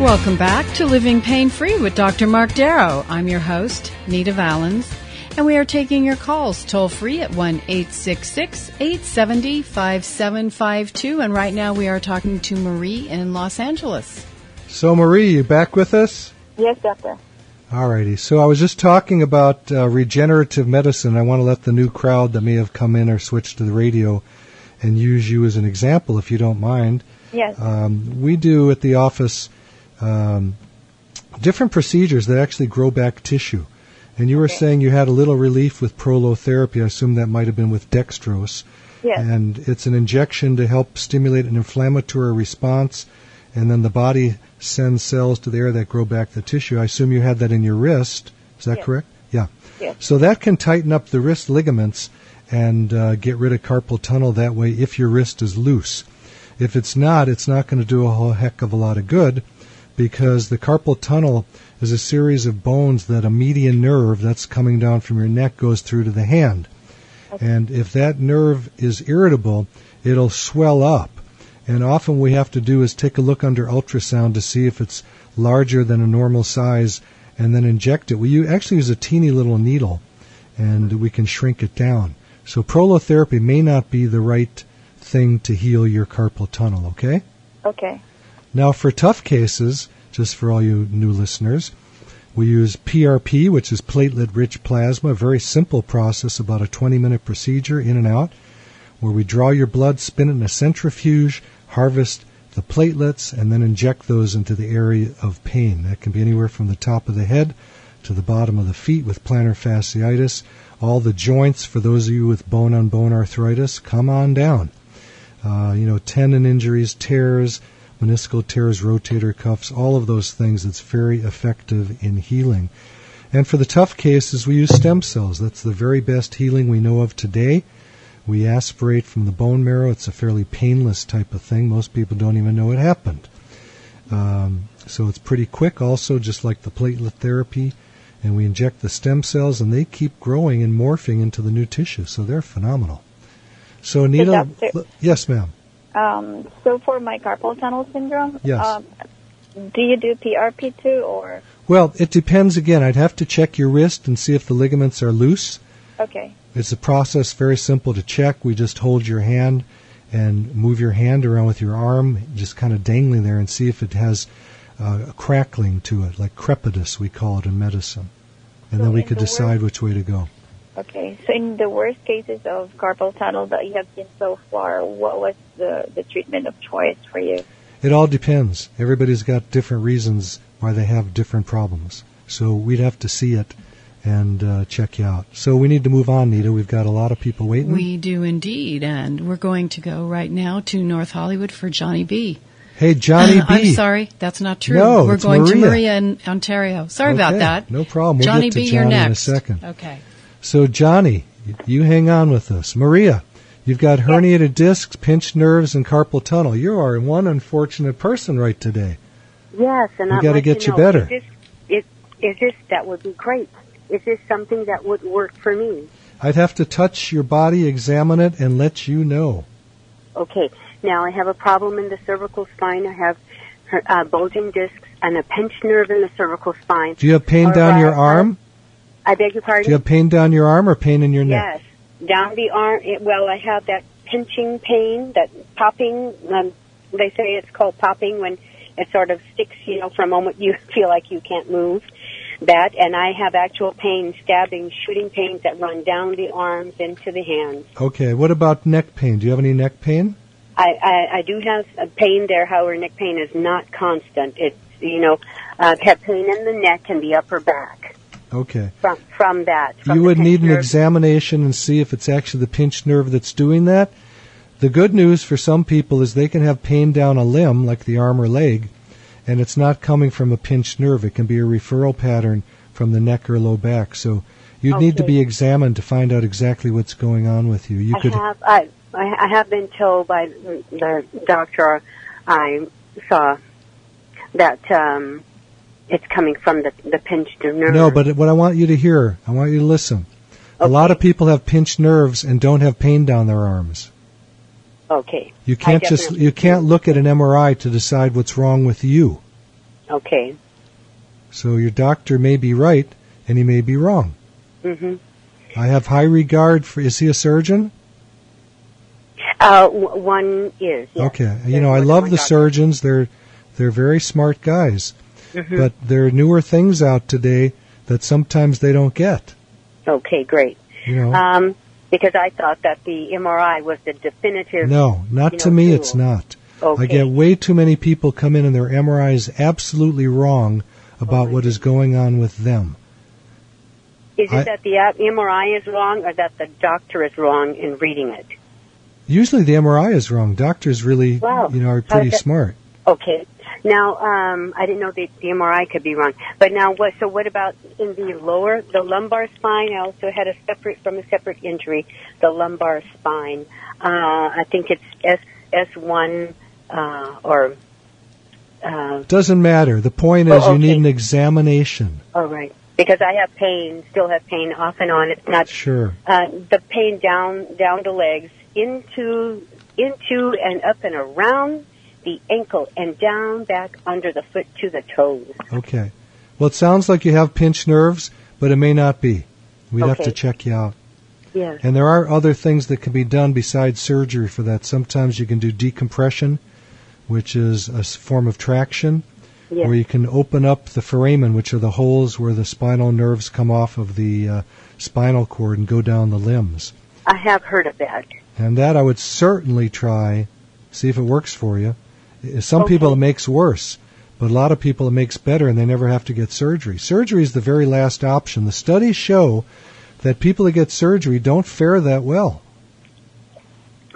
Welcome back to Living Pain Free with Dr. Mark Darrow. I'm your host, Nita Valens, and we are taking your calls toll free at 1 866 870 5752. And right now we are talking to Marie in Los Angeles. So, Marie, you back with us? Yes, doctor. Alrighty. So, I was just talking about uh, regenerative medicine. I want to let the new crowd that may have come in or switched to the radio and use you as an example, if you don't mind. Yes. Um, we do at the office um, different procedures that actually grow back tissue. And you were Okay. saying you had a little relief with prolotherapy. I assume that might have been with dextrose. Yes. And it's an injection to help stimulate an inflammatory response, and then the body sends cells to the area that grow back the tissue. I assume you had that in your wrist. Is that Yes. correct? Yeah. Yes. So that can tighten up the wrist ligaments and uh, get rid of carpal tunnel that way if your wrist is loose. If it's not, it's not going to do a whole heck of a lot of good because the carpal tunnel is a series of bones that a median nerve that's coming down from your neck goes through to the hand. And if that nerve is irritable, it'll swell up. And often we have to do is take a look under ultrasound to see if it's larger than a normal size and then inject it. We actually use a teeny little needle and we can shrink it down. So prolotherapy may not be the right thing to heal your carpal tunnel, okay? Okay. Now, for tough cases, just for all you new listeners, we use PRP, which is platelet rich plasma, a very simple process, about a 20 minute procedure in and out, where we draw your blood, spin it in a centrifuge, harvest the platelets, and then inject those into the area of pain. That can be anywhere from the top of the head to the bottom of the feet with plantar fasciitis. All the joints, for those of you with bone on bone arthritis, come on down. Uh, you know, tendon injuries, tears, meniscal tears, rotator cuffs, all of those things. It's very effective in healing. And for the tough cases, we use stem cells. That's the very best healing we know of today. We aspirate from the bone marrow. It's a fairly painless type of thing. Most people don't even know it happened. Um, so it's pretty quick, also, just like the platelet therapy. And we inject the stem cells, and they keep growing and morphing into the new tissue. So they're phenomenal. So, Anita, yes, ma'am. Um, so for my carpal tunnel syndrome, Yes. um, do you do PRP too, or Well, it depends again. I'd have to check your wrist and see if the ligaments are loose. okay? It's a process very simple to check. We just hold your hand and move your hand around with your arm, just kind of dangling there, and see if it has uh, a crackling to it, like crepitus, we call it in medicine. And So then we could decide which way to go. Okay. So in the worst cases of carpal tunnel that you have seen so far, what was the the treatment of choice for you? It all depends. Everybody's got different reasons why they have different problems. So we'd have to see it and uh, check you out. So we need to move on, Nita. We've got a lot of people waiting. We do indeed, and we're going to go right now to North Hollywood for Johnny B. hey, Johnny B. I'm sorry, that's not true. No, we're it's going to Maria. Maria in Ontario. Sorry about that. no problem. We'll Johnny get to B, you're Johnny in a next. second. Okay. So, Johnny, you hang on with us. Maria, you've got herniated discs, pinched nerves, and carpal tunnel. You are one unfortunate person right today. Yes, and We gotta like get to you know, better. Is this, is, is this that would be great? Is this something that would work for me? I'd have to touch your body, examine it, and let you know. Okay. Now I have a problem in the cervical spine. I have uh, bulging discs and a pinched nerve in the cervical spine. Do you have pain All down your arm? I beg your pardon? Do you have pain down your arm or pain in your neck? Yes, down the arm. It, well, I have that pinching pain, that popping, um, they say it's called popping when it sort of sticks, you know, for a moment you feel like you can't move. That, and I have actual pain, stabbing, shooting pains that run down the arms into the hands. Okay. What about neck pain? Do you have any neck pain? I, I, I do have a pain there, however, neck pain is not constant. It's, you know, I've had pain in the neck and the upper back Okay. from, from that. From you would need an examination and see if it's actually the pinched nerve that's doing that. The good news for some people is they can have pain down a limb, like the arm or leg, and it's not coming from a pinched nerve. It can be a referral pattern from the neck or low back. So you'd need to be examined to find out exactly what's going on with you. You I could have I I I have been told by the doctor I saw that um, it's coming from the the pinched nerve. No, but what I want you to hear, I want you to listen. Okay. A lot of people have pinched nerves and don't have pain down their arms. okay, You can't just you can't look at an MRI to decide what's wrong with you. okay. So your doctor may be right and he may be wrong. hmm I have high regard for is he a surgeon? Uh, w- one is yes. Okay. You There's know, I love the doctor. surgeons. They're they're very smart guys. Mhm. But there are newer things out today that sometimes they don't get. Okay, great. You know. Um, because I thought that the MRI was the definitive. no, not you to me tool. it's not. Okay. I get way too many people come in and their MRI is absolutely wrong about what is going on with them. Is it I- that the MRI is wrong, or that the doctor is wrong in reading it? Usually the MRI is wrong. Doctors really, Wow. you know, are pretty that- smart. Okay. Now, um, I didn't know the, the MRI could be wrong. But now, what? So, what about in the lower, the lumbar spine? I also had a separate from a separate injury, the lumbar spine. Uh, I think it's S S one uh, or. Uh, Doesn't matter. The point is Oh, you need an examination. all right. Because I have pain, still have pain off and on. It's not Sure. uh, the pain down down the legs into into and up and around the ankle and down back under the foot to the toes. Okay. Well, it sounds like you have pinched nerves, but it may not be. We'd have to check you out. Yes. And there are other things that can be done besides surgery for that. Sometimes you can do decompression, which is a form of traction, Yes. where you can open up the foramen, which are the holes where the spinal nerves come off of the uh, spinal cord and go down the limbs. I have heard of that. And that I would certainly try, see if it works for you. Some Okay. people it makes worse, but a lot of people it makes better and they never have to get surgery. Surgery is the very last option. The studies show that people that get surgery don't fare that well.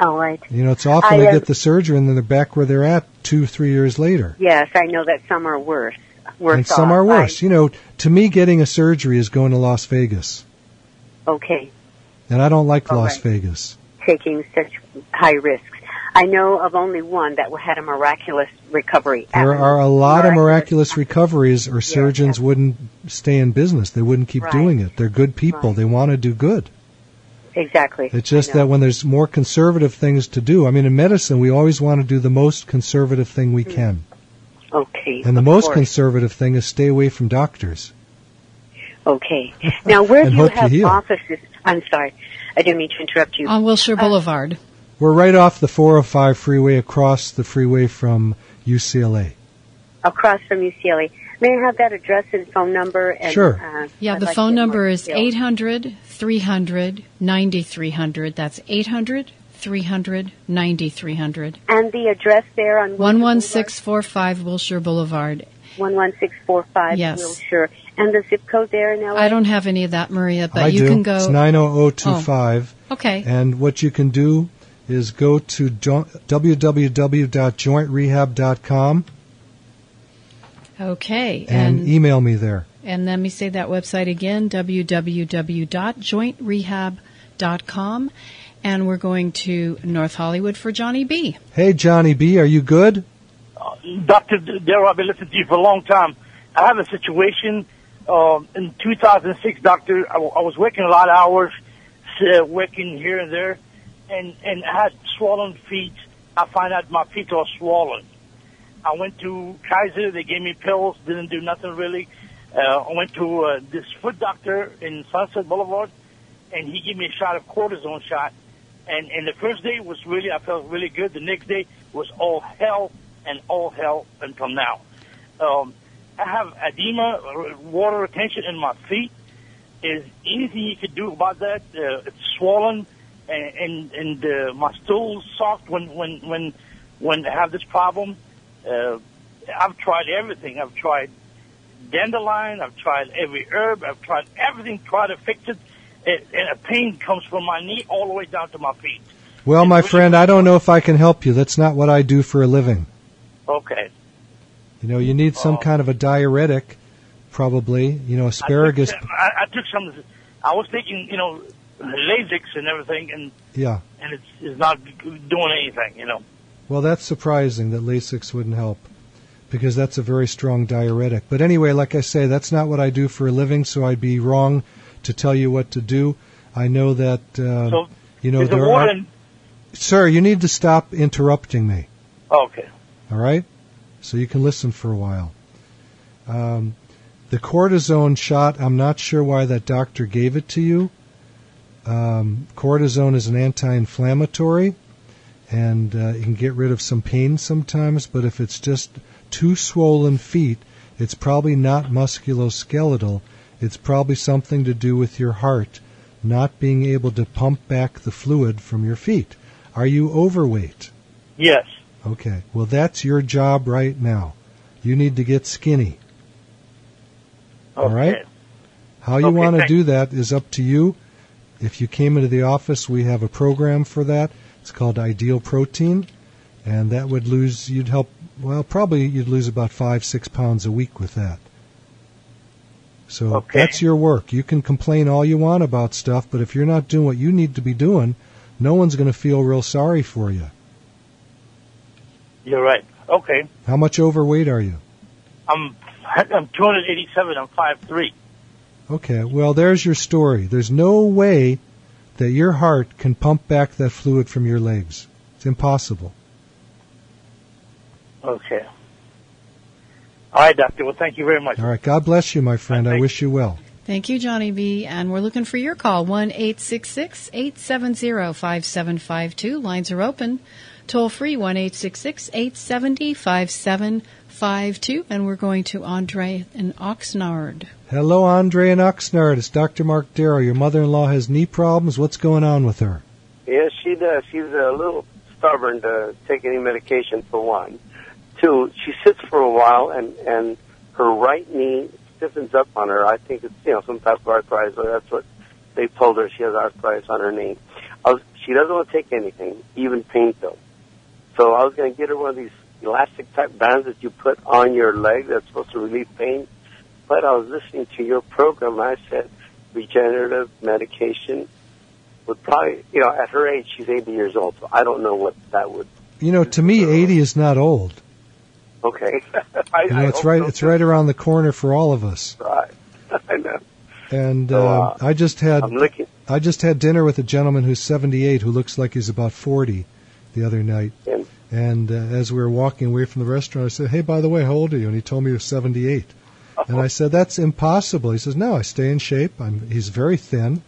All right. You know, it's often I, they get the surgery and then they're back where they're at two, three years later. Yes, I know that some are worse. Worse and some off. are worse. You know, to me, getting a surgery is going to Las Vegas. Okay, And I don't like All Las right. Vegas. taking such high risks. I know of only one that had a miraculous recovery. There are a lot of miraculous recoveries, or surgeons wouldn't stay in business. They wouldn't keep Right. doing it. They're good people. Right. They want to do good. Exactly. It's just that when there's more conservative things to do, I mean, in medicine, we always want to do the most conservative thing we mm. can. Okay. And the of most course. conservative thing is stay away from doctors. Okay. Now, where do you have offices? I'm sorry. I didn't mean to interrupt you. On Wilshire uh, Boulevard. We're right off the 405 freeway across the freeway from UCLA. Across from UCLA. May I have that address and phone number? And, Sure. Uh, Yeah, I'd the like phone to get more number is details. 800 300 9300. That's 800 300 9300. And the address there on 11645 Wilshire Boulevard. 11645 Yes. Wilshire. And the zip code there in LA? I don't have any of that, Maria, but I you do. can go. It's 90025. Okay. And what you can do is go to jo- www.jointrehab.com Okay. and email me there. And let me say that website again, www.jointrehab.com. And we're going to North Hollywood for Johnny B. Hey, Johnny B, are you good? Dr. Darrow, I've been listening to you for a long time. I have a situation uh, in 2006, Doctor. I, w- I was working a lot of hours, uh, working here and there, and, and had swollen feet. I find out my feet are swollen. I went to Kaiser. They gave me pills. Didn't do nothing really. Uh, I went to uh, this foot doctor in Sunset Boulevard, and he gave me a shot of cortisone shot. And and the first day was really I felt really good. The next day was all hell and all hell until now. Um, I have edema, water retention in my feet. Is anything you could do about that? Uh, it's swollen, and and, and uh, my stool's soft when when when when I have this problem. Uh, I've tried everything. I've tried dandelion. I've tried every herb. I've tried everything. Try to fix it, it and a pain comes from my knee all the way down to my feet. Well, my friend, I don't know if I can help you. That's not what I do for a living. Okay. You know, you need some kind of a diuretic, probably. You know, asparagus. I took, I, I took some. I was thinking, you know, Lasix and everything, and Yeah. and it's it's not doing anything. You know. Well, that's surprising that Lasix wouldn't help because that's a very strong diuretic. But anyway, like I say, that's not what I do for a living, so I'd be wrong to tell you what to do. I know that uh, So, you know there are. in- Sir, you need to stop interrupting me. Okay. All right, so you can listen for a while. Um, the cortisone shot. I'm not sure why that doctor gave it to you. Um, cortisone is an anti-inflammatory, and uh, it can get rid of some pain sometimes. But if it's just two swollen feet, it's probably not musculoskeletal. It's probably something to do with your heart not being able to pump back the fluid from your feet. Are you overweight? Yes. Okay. Well, that's your job right now. You need to get skinny. All right? How you Okay, want to do that is up to you. If you came into the office, we have a program for that. It's called Ideal Protein, and that would lose. You'd help. Well, probably you'd lose about five, six pounds a week with that. So Okay. that's your work. You can complain all you want about stuff, but if you're not doing what you need to be doing, no one's going to feel real sorry for you. You're right. Okay. How much overweight are you? I'm I'm 287. I'm 5'3". Okay, well, there's your story. There's no way that your heart can pump back that fluid from your legs. It's impossible. Okay. All right, doctor. Well, thank you very much. All right, God bless you, my friend. I wish you well. Thank you, Johnny B. And we're looking for your call, 1 870 5752. Lines are open. Toll free, 1 870 5752. And we're going to Andre in Oxnard. Hello, Andre and Oxnard. It's Dr. Mark Darrow. Your mother-in-law has knee problems. What's going on with her? Yes, she does. She's a little stubborn to take any medication for one. Two, she sits for a while and and her right knee stiffens up on her. I think it's you know some type of arthritis. Or that's what they told her. She has arthritis on her knee. I was, she doesn't want to take anything, even pain pills. So I was going to get her one of these elastic type bands that you put on your leg that's supposed to relieve pain. But I was listening to your program. and I said regenerative medication would probably, you know, at her age, she's 80 years old, so I don't know what that would. You know, to me, 80 is not old. Okay, I, You know, it's right. so, It's too. right around the corner for all of us. Right, I know. And So, uh, uh, I just had I'm looking. I just had dinner with a gentleman who's 78 who looks like he's about 40 the other night. And- And uh, as we were walking away from the restaurant, I said, "Hey, by the way, how old are you?" And he told me he was 78. And I said, "That's impossible." He says, "No, I stay in shape. I'm." He's very thin,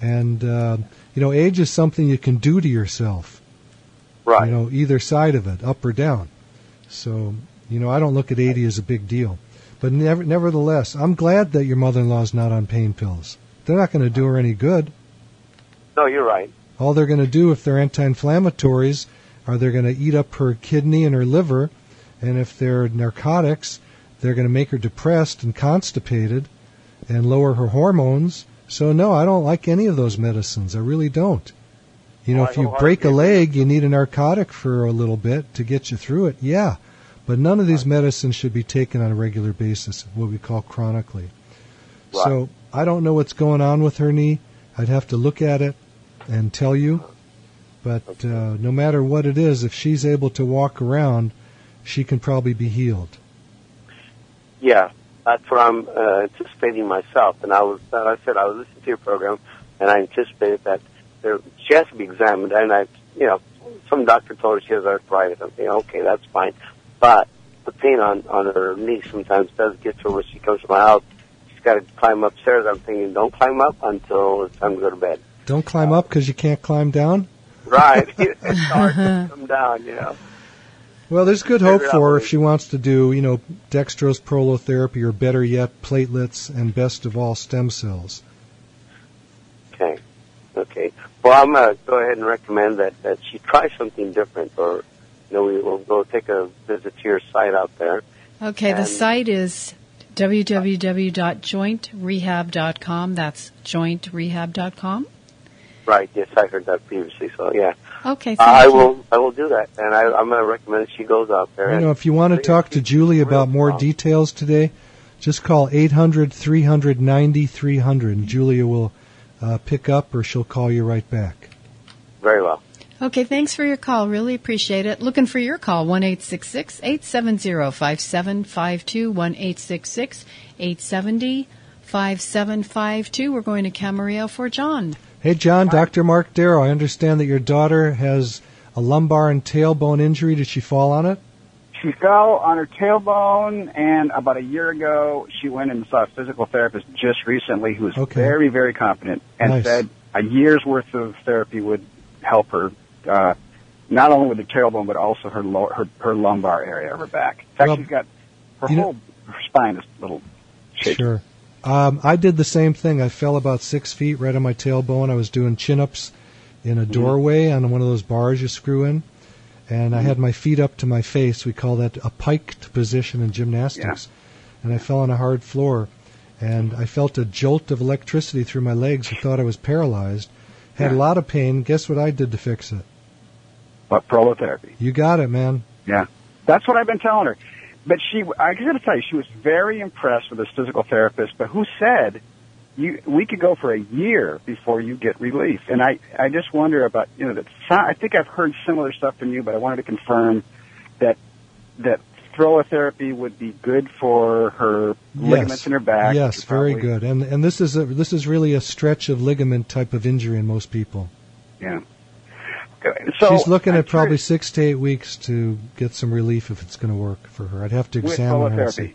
and uh, you know, age is something you can do to yourself. Right. You know, either side of it, up or down. So, you know, I don't look at 80 as a big deal. But never, nevertheless, I'm glad that your mother-in-law's not on pain pills. They're not going to do her any good. No, you're right. All they're going to do if they're anti-inflammatories are they're going to eat up her kidney and her liver, and if they're narcotics, they're going to make her depressed and constipated and lower her hormones. So no, I don't like any of those medicines. I really don't. You know, Well, if you break a leg, you need a narcotic for a little bit to get you through it. Yeah. But none of these medicines should be taken on a regular basis, what we call chronically. Right. So I don't know what's going on with her knee. I'd have to look at it and tell you. But uh, no matter what it is, if she's able to walk around, she can probably be healed. Yeah, that's what I'm uh, anticipating myself. And I was, uh, I said, I was listening to your program, and I anticipated that there, she has to be examined. And I, you know, some doctor told her she has arthritis. I'm thinking, okay, that's fine. But the pain on on her knee sometimes does get to her when she comes to my house. She's got to climb upstairs. I'm thinking, don't climb up until it's time to go to bed. Don't climb up because you can't climb down. Right. it's hard to uh-huh. come down, you know. Well, there's good hope for her if she wants to do, you know, dextrose prolotherapy or better yet, platelets and best of all, stem cells. Okay. Okay. Well, I'm gonna go ahead and recommend that that she try something different, or you know, we will go take a visit to your site out there. Okay, the site is www.jointrehab.com. That's jointrehab.com. Right. Yes, I heard that previously. So yeah, Okay, thank I you. will. I will do that, and I, I'm gonna recommend she goes out there. You and know, if you want to talk to Julie about more details today, just call 800 300 9300 and Julia will uh, pick up or she'll call you right back. Very well. Okay, thanks for your call. Really appreciate it. Looking for your call, 1 870 5752, 1 870 5752. We're going to Camarillo for John. Hey, John, Dr. Mark Darrow, I understand that your daughter has a lumbar and tailbone injury. Did she fall on it? She fell on her tailbone, and about a year ago, she went and saw a physical therapist just recently who was Okay. very, very competent and Nice. said a year's worth of therapy would help her, uh, not only with the tailbone, but also her, lower, her, her lumbar area of her back. In fact, Well, she's got her you know- whole her spine is a little shaky. Sure. Um, I did the same thing. I fell about six feet right on my tailbone. I was doing chin ups in a doorway on one of those bars you screw in. And I had my feet up to my face. We call that a piked position in gymnastics. And I fell on a hard floor. And I felt a jolt of electricity through my legs. I thought I was paralyzed. Had a lot of pain. Guess what I did to fix it? But prolotherapy. You got it, man. Yeah, that's what I've been telling her. But she, I got to tell you, she was very impressed with this physical therapist. But who said you we could go for a year before you get relief? And I, I just wonder about you know that. I think I've heard similar stuff from you, but I wanted to confirm that that therapy would be good for her ligaments in her back. Yes, very good. And and this is a, this is really a stretch of ligament type of injury in most people. Yeah. So She's looking I'm at probably curious, six to eight weeks to get some relief if it's going to work for her. I'd have to examine her. and prolotherapy. see.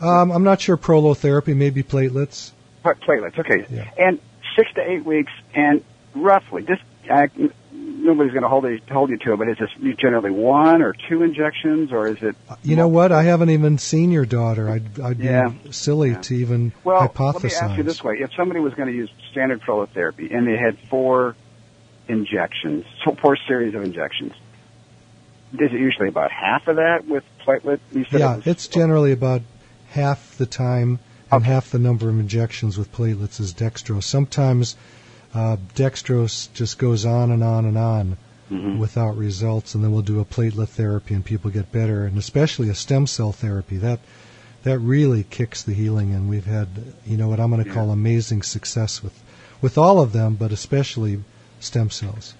Um, I'm not sure prolotherapy, maybe platelets. Platelets. Okay, Yeah. and six to eight weeks, and roughly, just I, nobody's going to hold you hold you to it, but is this generally one or two injections, or is it? You know what? I haven't even seen your daughter. I'd, I'd be Yeah. silly to even Well, hypothesize. let me ask you this way: If somebody was going to use standard prolotherapy and they had four injections, so four series of injections, is it usually about half of that with platelet? It yeah, was- it's generally about half the time and half the number of injections with platelets is dextrose. Sometimes uh, dextrose just goes on and on and on Mm-hmm. without results, and then we'll do a platelet therapy and people get better, and especially a stem cell therapy. That that really kicks the healing, and we've had you know what I'm going to call amazing success with with all of them, but especially stem cells.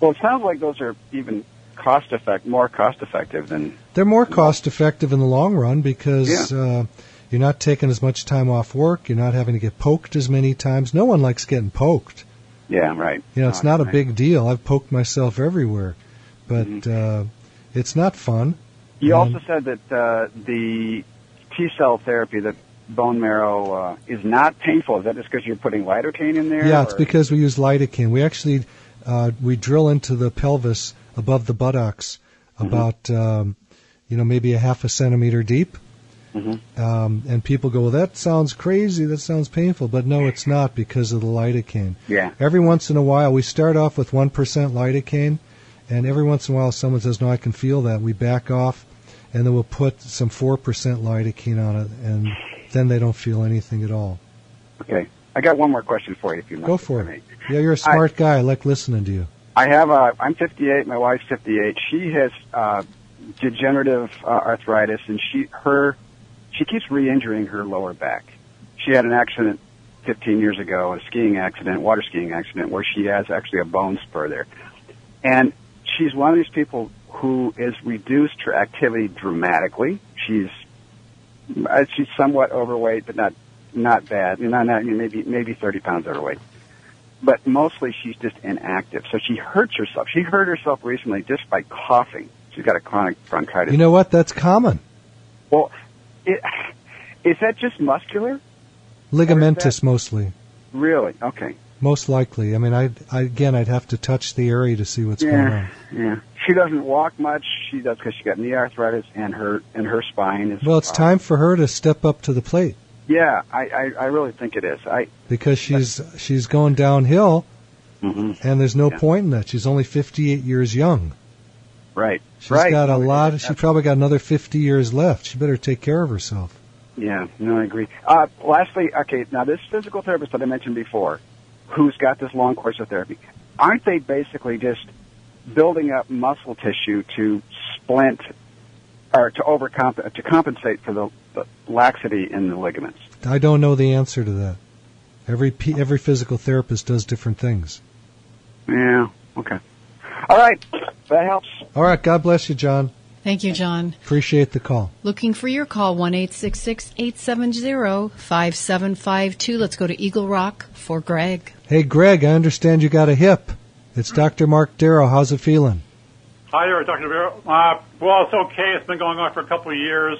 Well, it sounds like those are even cost effect, more cost effective than They're more cost effective in the long run because uh, you're not taking as much time off work. You're not having to get poked as many times. No one likes getting poked. yeah, right. You know, it's not a right. big deal. I've poked myself everywhere, but uh, it's not fun. You And- also said that uh, the T cell therapy, the bone marrow, uh, is not painful. Is that just because you're putting lidocaine in there? Yeah, it's because we use lidocaine. We actually uh, we drill into the pelvis above the buttocks Mm-hmm. about um, you know maybe a half a centimeter deep. Mhm. Um, and people go, well, that sounds crazy. That sounds painful. But no, it's not because of the lidocaine. Yeah. Every once in a while, we start off with 1% lidocaine, and every once in a while, someone says, no, I can feel that. We back off, and then we'll put some 4% lidocaine on it, and then they don't feel anything at all. Okay. I got one more question for you, if you Go for I it. Yeah, you're a smart guy. I like listening to you. I have a. I'm 58. My wife's 58. She has uh, degenerative uh, arthritis, and she her she keeps re-injuring her lower back. She had an accident 15 years ago, a skiing accident, water skiing accident, where she has actually a bone spur there, and she's one of these people who has reduced her activity dramatically. She's Uh, she's somewhat overweight, but not not bad. You know, not, maybe maybe 30 pounds overweight but mostly she's just inactive. So she hurts herself. She hurt herself recently just by coughing. She's got a chronic bronchitis. You know what? That's common. well, it, is that just muscular? Ligamentous mostly. Really? Okay. Most likely. I mean, I, I again, I'd have to touch the area to see what's going on. yeah. She doesn't walk much. She does because she got knee arthritis and her and her spine is. Well, it's time for her to step up to the plate Yeah, I, I I really think it is. I because she's she's going downhill, Mhm. and there's no Yeah. point in that. She's only 58 years young. right. She's right. got a lot. She probably got another 50 years left. She better take care of herself. Yeah, no, I agree. Uh, lastly, okay, now this physical therapist that I mentioned before, who's got this long course of therapy, aren't they basically just building up muscle tissue to splint or to overcomp to compensate for the, the laxity in the ligaments? I don't know the answer to that. Every P, every physical therapist does different things. Yeah. Okay. All right, that helps. All right. God bless you, John. Thank you, John. Appreciate the call. Looking for your call, 1 870 5752. Let's go to Eagle Rock for Greg. Hey, Greg. I understand you got a hip. It's Dr. Mark Darrow. How's it feeling? Hi there, Dr. Darrow. Uh, well, it's okay. It's been going on for a couple of years.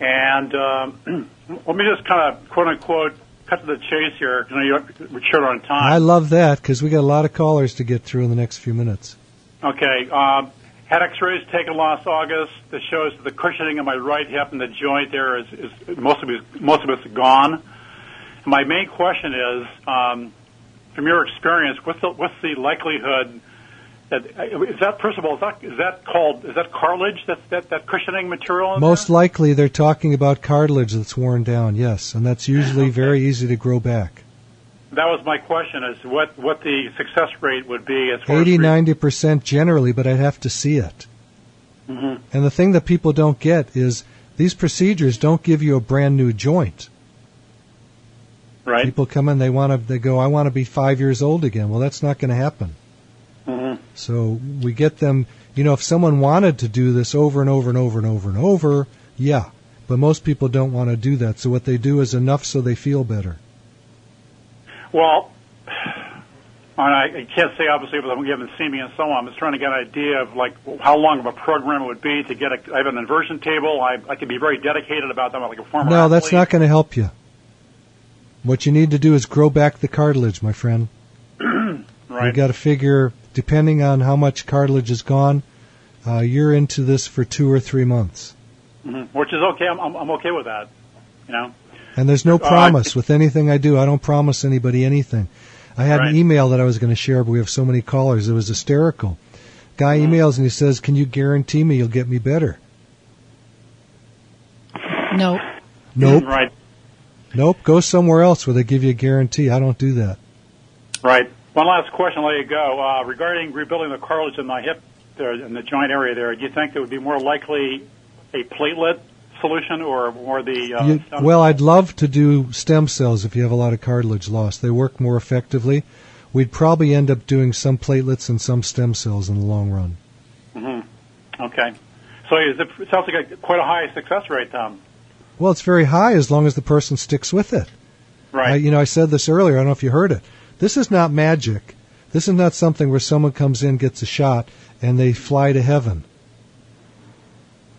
And um, let me just kind of, quote unquote, cut to the chase here because you're short on time. I love that because we got a lot of callers to get through in the next few minutes. Okay. Um, had X-rays taken last August that shows that the cushioning in my right hip and the joint there is, is most of it, most of it's gone. My main question is, um, from your experience, what's the what's the likelihood that is that first of all is that is that called is that cartilage that that, that cushioning material? Most likely, they're talking about cartilage that's worn down. Yes, and that's usually very easy to grow back. That was my question: is what what the success rate would be as far 80, as 90 percent generally, but I'd have to see it. Mhm. And the thing that people don't get is these procedures don't give you a brand new joint. Right? People come in, they want to, they go, I want to be five years old again. Well, that's not going to happen. Mhm. So we get them, you know, if someone wanted to do this over and over and over and over and over, yeah. But most people don't want to do that. So what they do is enough so they feel better. Well, I, can't say obviously because you haven't seen me and so on. I'm just trying to get an idea of like how long of a program it would be to get. A, I have an inversion table. I, I can be very dedicated about them, like a former. No, that's not going to help you. What you need to do is grow back the cartilage, my friend. You right. got to figure, depending on how much cartilage is gone, uh, you're into this for two or three months. hmm Which is okay. I'm, I'm, I'm okay with that. You know. And there's no Uh, promise with anything I do. I don't promise anybody anything. I had Right. an email that I was going to share, but we have so many callers. It was hysterical. Guy Mm-hmm. emails and he says, "Can you guarantee me you'll get me better?" Nope. Nope. Right. Nope. Go somewhere else where they give you a guarantee. I don't do that. Right. One last question. I'll let you go. Uh, regarding rebuilding the cartilage in my hip, there, in the joint area there, do you think it would be more likely a platelet solution or more the? Uh, You, well, I'd love to do stem cells if you have a lot of cartilage loss. They work more effectively. We'd probably end up doing some platelets and some stem cells in the long run. Mhm. Okay. So is it, it sounds like a, quite a high success rate, Tom. Well, it's very high as long as the person sticks with it. Right. I, you know, I said this earlier. I don't know if you heard it. This is not magic. This is not something where someone comes in, gets a shot, and they fly to heaven.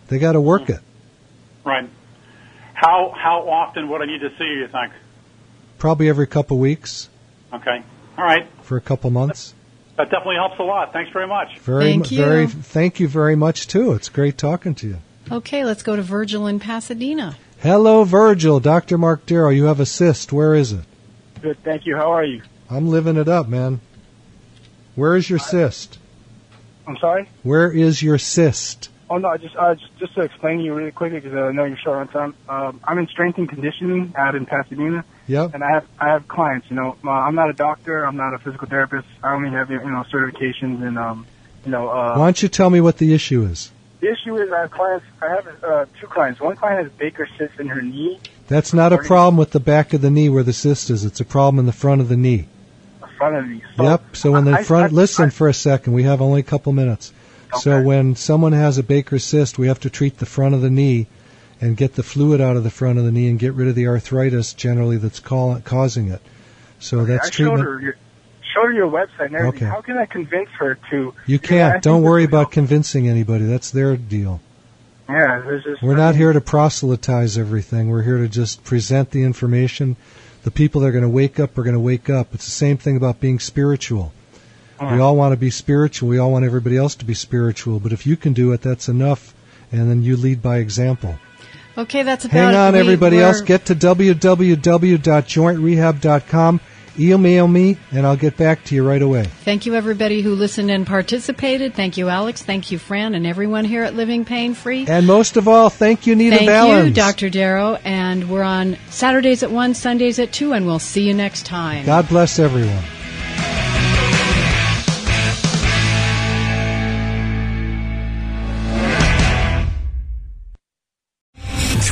They got to work hmm. it. Right. How how often would I need to see you? You think? Probably every couple weeks Okay. All right. for a couple months. That definitely helps a lot. Thanks very much. Very, Thank mu- very. Thank you very much too. It's great talking to you. Okay, let's go to Virgil in Pasadena. Hello, Virgil. Dr. Mark Darrow. You have a cyst. Where is it? Good, thank you. How are you? I'm living it up, man. Where is your cyst? I'm sorry. Where is your cyst? Oh no, I just uh, just, just to explain to you really quickly because I know you're short on time. Um, I'm in strength and conditioning out in Pasadena, Yep. and I have I have clients. You know, Uh, I'm not a doctor. I'm not a physical therapist. I only have you know certifications and um, you know. Uh, Why don't you tell me what the issue is? The issue is I have clients. I have uh, two clients. One client has a Baker cyst in her knee, That's not a problem with the back of the knee where the cyst is. It's a problem in the front of the knee. the front of the knee. So yep. So in the I- front, I- listen for a second. We have only a couple minutes. So when someone has a Baker cyst, we have to treat the front of the knee and get the fluid out of the front of the knee and get rid of the arthritis generally that's call, causing it. So that's I showed treatment. her your showed her your website and everything. Okay. How can I convince her to? You can't. think Don't worry about convincing anybody. That's their deal. Yeah, there's just. We're not here to proselytize everything. We're here to just present the information. The people that are going to wake up are going to wake up. It's the same thing about being spiritual. We all want to be spiritual. We all want everybody else to be spiritual. But if you can do it, that's enough. And then you lead by example. Okay, that's about Hang it. on, We- everybody we're- else. Get to www.jointrehab.com. Email me, and I'll get back to you right away. Thank you, everybody who listened and participated. Thank you, Alex. Thank you, Fran, and everyone here at Living Pain Free. And most of all, thank you, Nita Thank Valens. you, Dr. Darrow. And we're on Saturdays at 1, Sundays at 2, and we'll see you next time. God bless everyone.